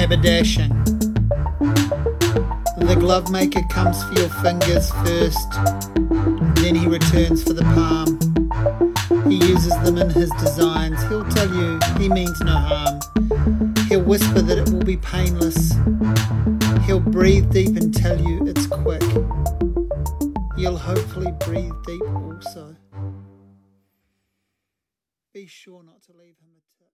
Haberdashing. The glove maker comes for your fingers first, then he returns for the palm. He uses them in his designs. He'll tell you he means no harm. He'll whisper that it will be painless. He'll breathe deep and tell you it's quick. You'll hopefully breathe deep also. Be sure not to leave him a tip.